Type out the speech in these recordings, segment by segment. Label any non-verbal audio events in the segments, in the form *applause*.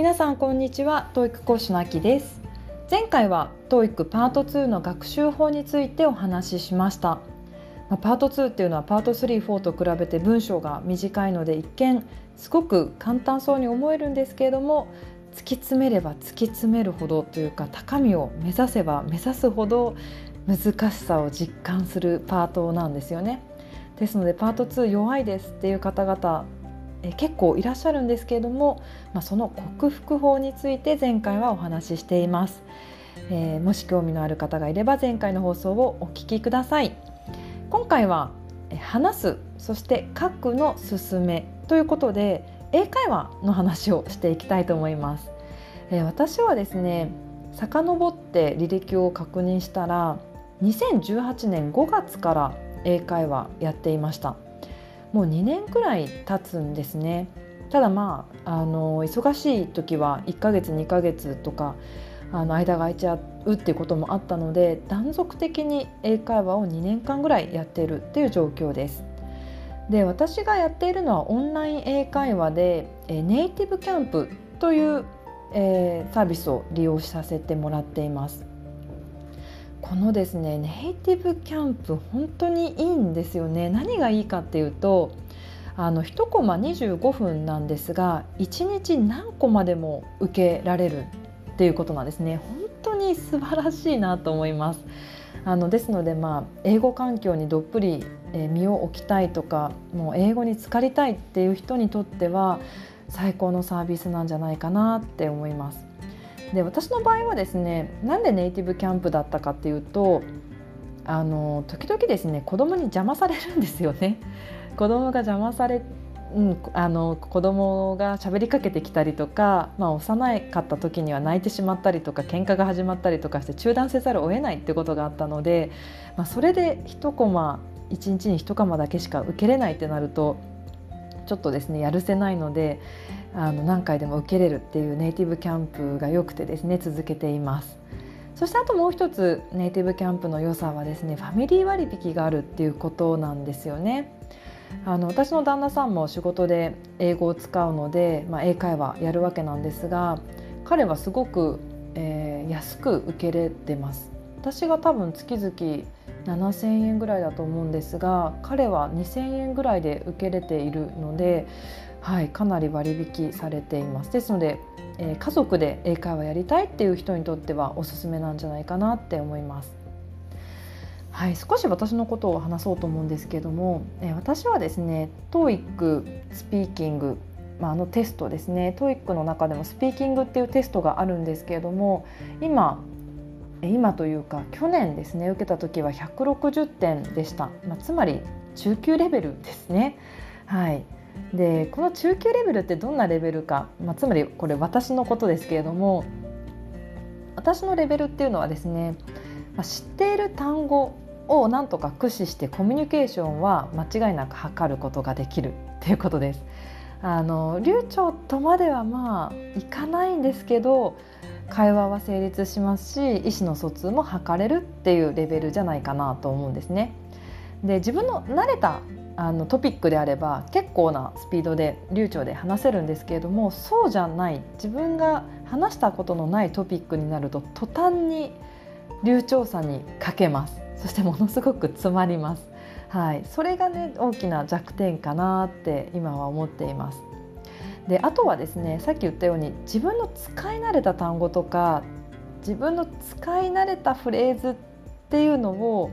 皆さんこんにちは。TOEIC 講師のあきです。前回は TOEIC パート2の学習法についてお話ししました。まパート2っていうのはパート3、4と比べて文章が短いので一見すごく簡単そうに思えるんですけれども突き詰めれば突き詰めるほどというか高みを目指せば目指すほど難しさを実感するパートなんですよね。ですのでパート2弱いですっていう方々え結構いらっしゃるんですけれども、まあ、その克服法について前回はお話ししています、えー、もし興味のある方がいれば前回の放送をお聞きください。今回は話すそして書くの勧めということで英会話の話をしていきたいと思います、えー、私はですね遡って履歴を確認したら2018年5月から英会話やっていました。もう2年くらい経つんですねただまああの忙しい時は1ヶ月2ヶ月とかあの間が空いちゃうっていうこともあったので断続的に英会話を2年間ぐらいやっているっていう状況です。で私がやっているのはオンライン英会話でえネイティブキャンプという、えー、サービスを利用させてもらっています。このですねネイティブキャンプ本当にいいんですよね。何がいいかっていうとあの1コマ25分なんですが1日何コマでも受けられるっていうことなんですね。本当に素晴らしいなと思います。あのですのでまあ英語環境にどっぷり身を置きたいとかもう英語に浸かりたいっていう人にとっては最高のサービスなんじゃないかなって思います。で私の場合はですねなんでネイティブキャンプだったかっていうとあの時々ですね子供に邪魔されるんですよね。*laughs* 子供が邪魔されうん、あの子供が喋りかけてきたりとか、まあ、幼かった時には泣いてしまったりとか喧嘩が始まったりとかして中断せざるを得ないってことがあったので、まあ、それで1コマ1日に1コマだけしか受けれないってなるとちょっとですねやるせないのであの何回でも受けれるっていうネイティブキャンプが良くてですね続けています。そしてあともう一つネイティブキャンプの良さはですねファミリー割引があるっていうことなんですよね。あの私の旦那さんも仕事で英語を使うので、まあ、英会話やるわけなんですが彼はすごく、えー、安く受けれてます。私が多分月々7,000円ぐらいだと思うんですが彼は2,000円ぐらいで受けれているのではい、かなり割引されていますですので、えー、家族で英会話やりたいっていう人にとってはおすすめなんじゃないかなって思います。はい、少し私のことを話そうと思うんですけども、えー、私はですね TOEIC スピーキング、まあ、あのテストですね TOEIC の中でもスピーキングっていうテストがあるんですけれども今今というか去年ですね受けた時は160点でした、まあ、つまり中級レベルですね。はいでこの中級レベルってどんなレベルか、まあ、つまりこれ私のことですけれども私のレベルっていうのはですね、まあ、知っている単語をなんとか駆使してコミュニケーションは間違いなく測ることができるっていうことです。あの流暢とまではまあいかないんですけど会話は成立しますし意思の疎通も図れるっていうレベルじゃないかなと思うんですね。で自分の慣れたあのトピックであれば結構なスピードで流暢で話せるんですけれどもそうじゃない自分が話したことのないトピックになると途端に流暢さに欠けます。そしてものすごく詰まります、はい、それがね大きな弱点かなって今は思っています。であとはですねさっき言ったように自分の使い慣れた単語とか自分の使い慣れたフレーズっていうのを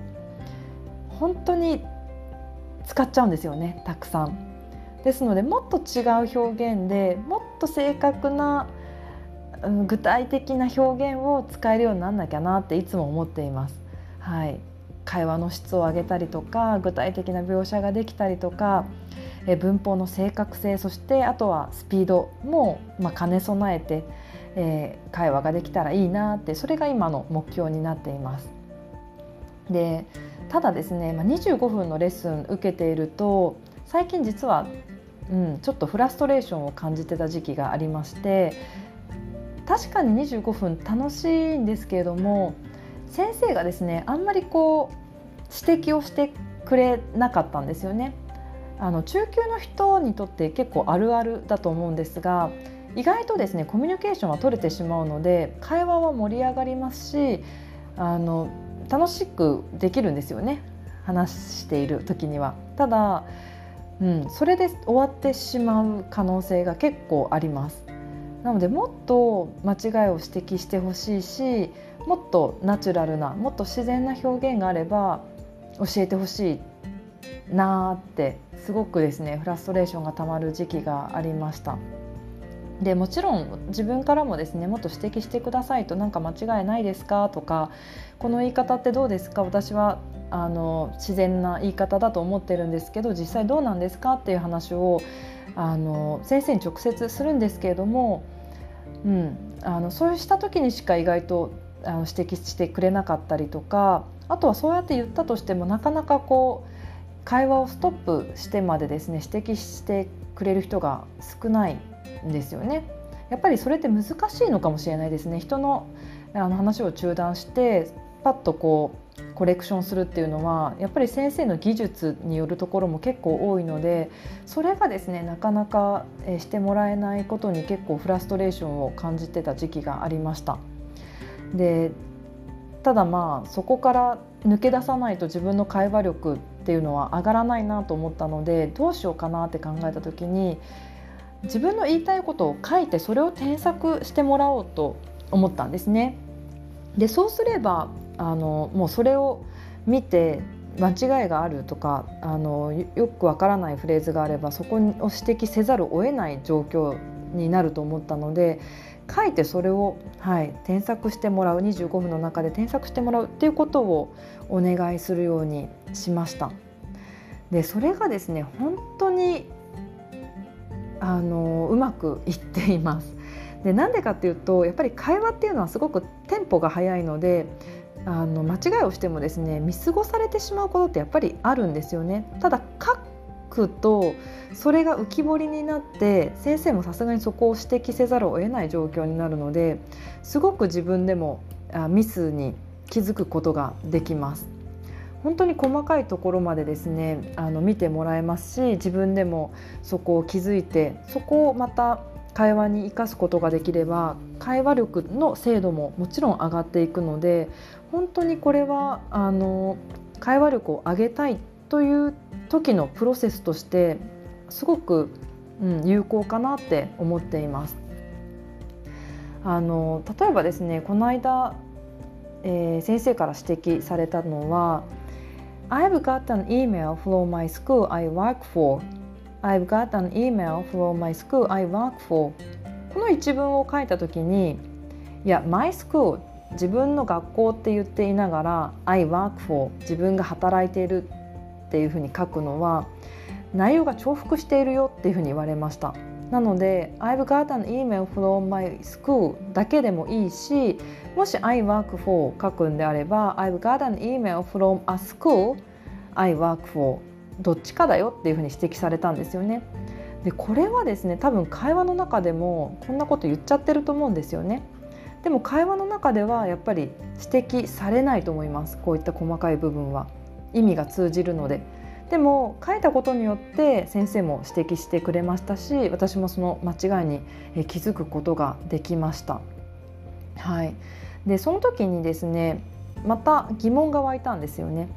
本当に使っちゃうんですよねたくさん。ですのでもっと違う表現でもっと正確な具体的な表現を使えるようになんなきゃなっていつも思っています。はい、会話の質を上げたりとか具体的な描写ができたりとかえ文法の正確性そしてあとはスピードも、まあ、兼ね備えて、えー、会話ができたらいいなってそれが今の目標になっています。でただですね、まあ、25分のレッスン受けていると最近実は、うん、ちょっとフラストレーションを感じてた時期がありまして確かに25分楽しいんですけれども先生がですねあんまりこう指摘をしてくれなかったんですよね。あの中級の人にとって結構あるあるだと思うんですが意外とですねコミュニケーションは取れてしまうので会話は盛り上がりますしあの楽しくできるんですよね話している時には。ただ、うん、それで終わってしまう可能性が結構あります。なのでもっと間違いを指摘してほしいしもっとナチュラルなもっと自然な表現があれば教えてほしいなーってすごくですねフラストレーションがたまる時期がありました。でもちろん自分からもですねもっと指摘してくださいと何か間違いないですかとかこの言い方ってどうですか？私はあの自然な言い方だと思ってるんですけど実際どうなんですかっていう話をあの先生に直接するんですけれども、うん、あのそうした時にしか意外とあの指摘してくれなかったりとかあとはそうやって言ったとしてもなかなかこう会話をストップしてまでですね指摘してくれる人が少ないんですよね。やっぱりそれって難しいのかもしれないですね。人のあの話を中断してパッとこうコレクションするっていうのはやっぱり先生の技術によるところも結構多いのでそれがですねなかなかしてもらえないことに結構フラストレーションを感じてた時期がありました。でただまあそこから抜け出さないと自分の会話力っていうのは上がらないなと思ったのでどうしようかなって考えた時に自分の言いたいことを書いてそれを添削してもらおうと思ったんですね。でそうすればあのもうそれを見て間違いがあるとかあのよくわからないフレーズがあればそこを指摘せざるを得ない状況になると思ったので書いてそれを、はい、添削してもらう25分の中で添削してもらうっていうことをお願いするようにしました。でそれがですね本当にあのうまくいっています。でなんでかっていうとやっぱり会話っていうのはすごくテンポが速いのであの間違いをしてもですね見過ごされてしまうことってやっぱりあるんですよね。ただ書くとそれが浮き彫りになって先生もさすがにそこを指摘せざるを得ない状況になるのですごく自分でもミスに気づくことができます。本当に細かいところまでですねあの見てもらえますし自分でもそこを気づいてそこをまた会話に生かすことができれば会話力の精度ももちろん上がっていくので本当にこれはあの会話力を上げたいっという時のプロセスとしてすごく、うん、有効かなって思っています。あの例えばですねこの間、えー、先生から指摘されたのは「I've got an email from my school I work for」「I've got an email from my school I work for」この一文を書いた時にいや「my school」自分の学校って言っていながら「I work for」自分が働いているっていうふうに書くのは内容が重複しているよっていうふうに言われましたなので「I've got an email from my school」だけでもいいしもし「I work for」書くんであれば「I've got an email from a school I work for」どっちかだよっていうふうに指摘されたんですよね。でこれはですね多分会話の中でもこんなこと言っちゃってると思うんですよね。でも会話の中ではやっぱり指摘されないと思いますこういった細かい部分は。意味が通じるのででも書いたことによって先生も指摘してくれましたし私もその間違いに気づくことができました。はい、でその時にですねまた疑問が湧いたんですよね。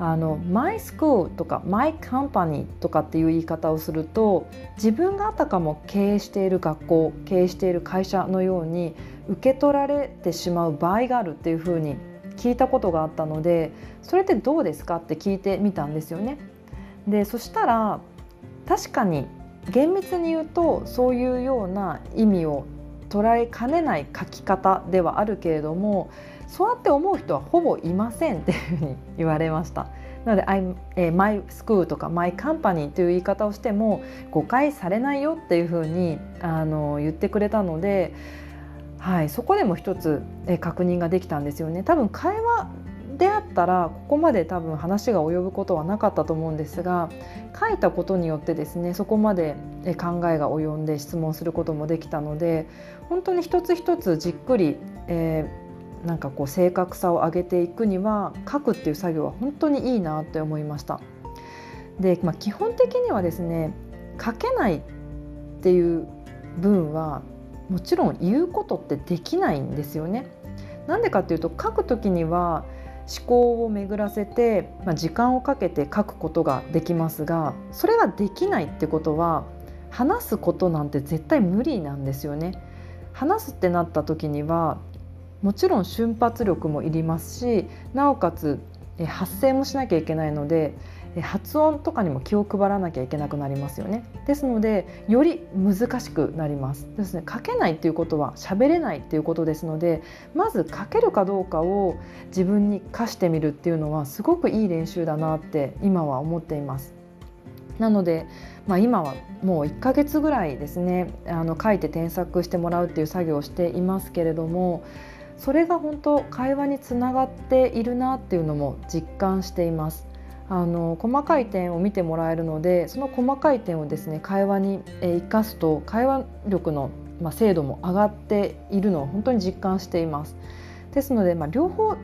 あの My School とか My Company とかっていう言い方をすると自分があたかも経営している学校経営している会社のように受け取られてしまう場合があるっていうふうに聞いたことがあったのでそれってどうですかって聞いてみたんですよね。でそしたら確かに厳密に言うとそういうような意味を捉えかねない書き方ではあるけれどもそうやって思う人はほぼいませんっていうふうに言われました。なので「えー、My School」とか「My Company」という言い方をしても誤解されないよっていうふうにあの言ってくれたのではい、そこでも一つ、え確認ができたんですよね。多分会話であったらここまで多分話が及ぶことはなかったと思うんですが書いたことによってですねそこまで考えが及んで質問することもできたので本当に一つ一つじっくり、えー、なんかこう正確さを上げていくには書くっていう作業は本当にいいなって思いました。で、まあ、基本的にはですね書けないっていう文はもちろん言うことってできないんですよね。なんでかっていうと書く時には思考を巡らせて、まあ、時間をかけて書くことができますがそれができないってことは話すことなんて絶対無理なんですよね。話すってなった時にはもちろん瞬発力もいりますしなおかつ発声もしなきゃいけないので発音とかにも気を配らなきゃいけなくなりますよね。ですのでより難しくなります。ですね書けないっていうことは喋れないっていうことですのでまず書けるかどうかを自分に課してみるっていうのはすごくいい練習だなって今は思っています。なので、まあ、今はもう1ヶ月ぐらいですねあの書いて添削してもらうっていう作業をしていますけれどもそれが本当会話につながっているなっていうのも実感しています。あの細かい点を見てもらえるのでその細かい点をですね会話に生かすと会話力の、ま、精度も上がっているのを本当に実感しています。ですので、まあ、両方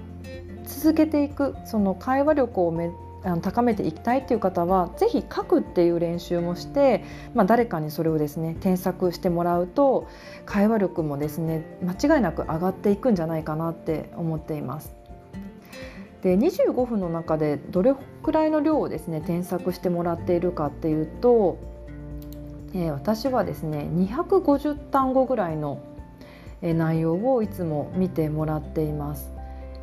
続けていくその会話力をめあの高めていきたいという方は是非書くっていう練習もして、まあ、誰かにそれをですね添削してもらうと会話力もですね間違いなく上がっていくんじゃないかなって思っています。で25分の中でどれくらいの量をですね添削してもらっているかっていうと、えー、私はですね250単語ぐらいの内容をいつも見てもらっています。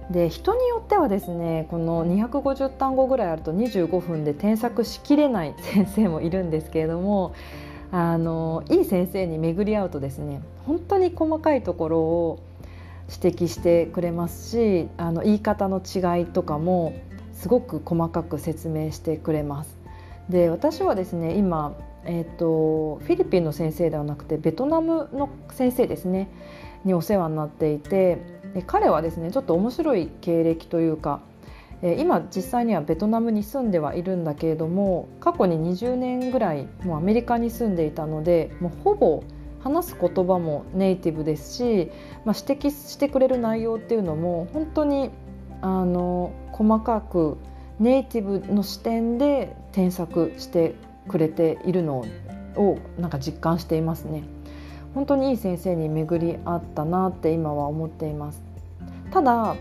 で人によってはですねこの250単語ぐらいあると25分で添削しきれない *laughs* 先生もいるんですけれどもあのいい先生に巡り合うとですね本当に細かいところを指摘してくれますしあの言い方の違いとかもすごく細かく説明してくれます。で私はですね今、えーと、フィリピンの先生ではなくてベトナムの先生ですねにお世話になっていて彼はですねちょっと面白い経歴というか今実際にはベトナムに住んではいるんだけれども過去に20年ぐらいもうアメリカに住んでいたのでもうほぼ話す言葉もネイティブですし、まあ、指摘してくれる内容っていうのも本当にあの細かくネイティブの視点で添削してくれているのをなんか実感していますね。本当にいい先生に巡り合ったなって今は思っていますただ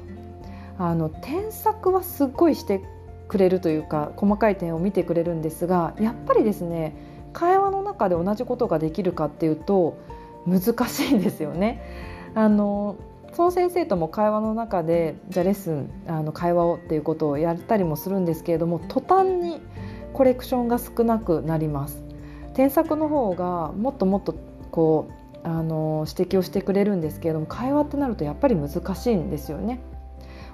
あの添削はすっごいしてくれるというか細かい点を見てくれるんですがやっぱりですね会話の中で同じことができるかっていうと難しいんですよね。あのその先生とも会話の中でじゃあレッスンあの会話をっていうことをやったりもするんですけれども途端にコレクションが少なくなります。添削の方がもっともっとこうあの指摘をしてくれるんですけれども会話ってなるとやっぱり難しいんですよね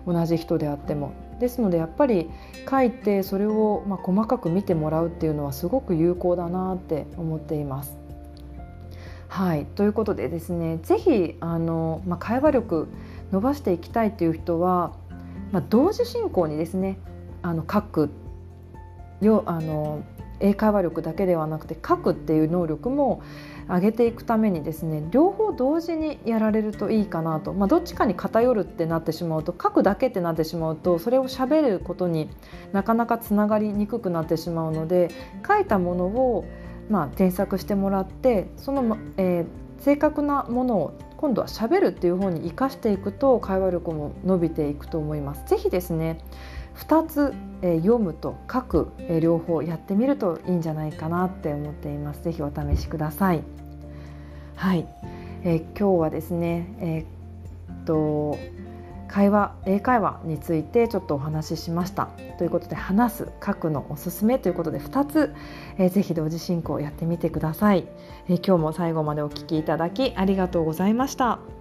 同じ人であっても。ですのでやっぱり書いてそれをま細かく見てもらうっていうのはすごく有効だなって思っています。はいということでですね是非あの、まあ、会話力伸ばしていきたいという人は、まあ、同時進行にですねあの書くよあの英会話力だけではなくて書くっていう能力も上げていくためにですね両方同時にやられるといいかなと、まあ、どっちかに偏るってなってしまうと書くだけってなってしまうとそれをしゃべることになかなかつながりにくくなってしまうので書いたものをまあ添削してもらってその、えー、正確なものを今度はしゃべるっていう方に生かしていくと会話力も伸びていくと思います。ぜひですね2つ、え読むと書く、え両方やってみるといいんじゃないかなって思っています。ぜひお試しください。はい、えー、今日はですね、えー、っと会話英会話についてちょっとお話ししましたということで話す書くのおすすめということで2つ、えー、ぜひ同時進行やってみてください、えー、今日も最後までお聞きいただきありがとうございました。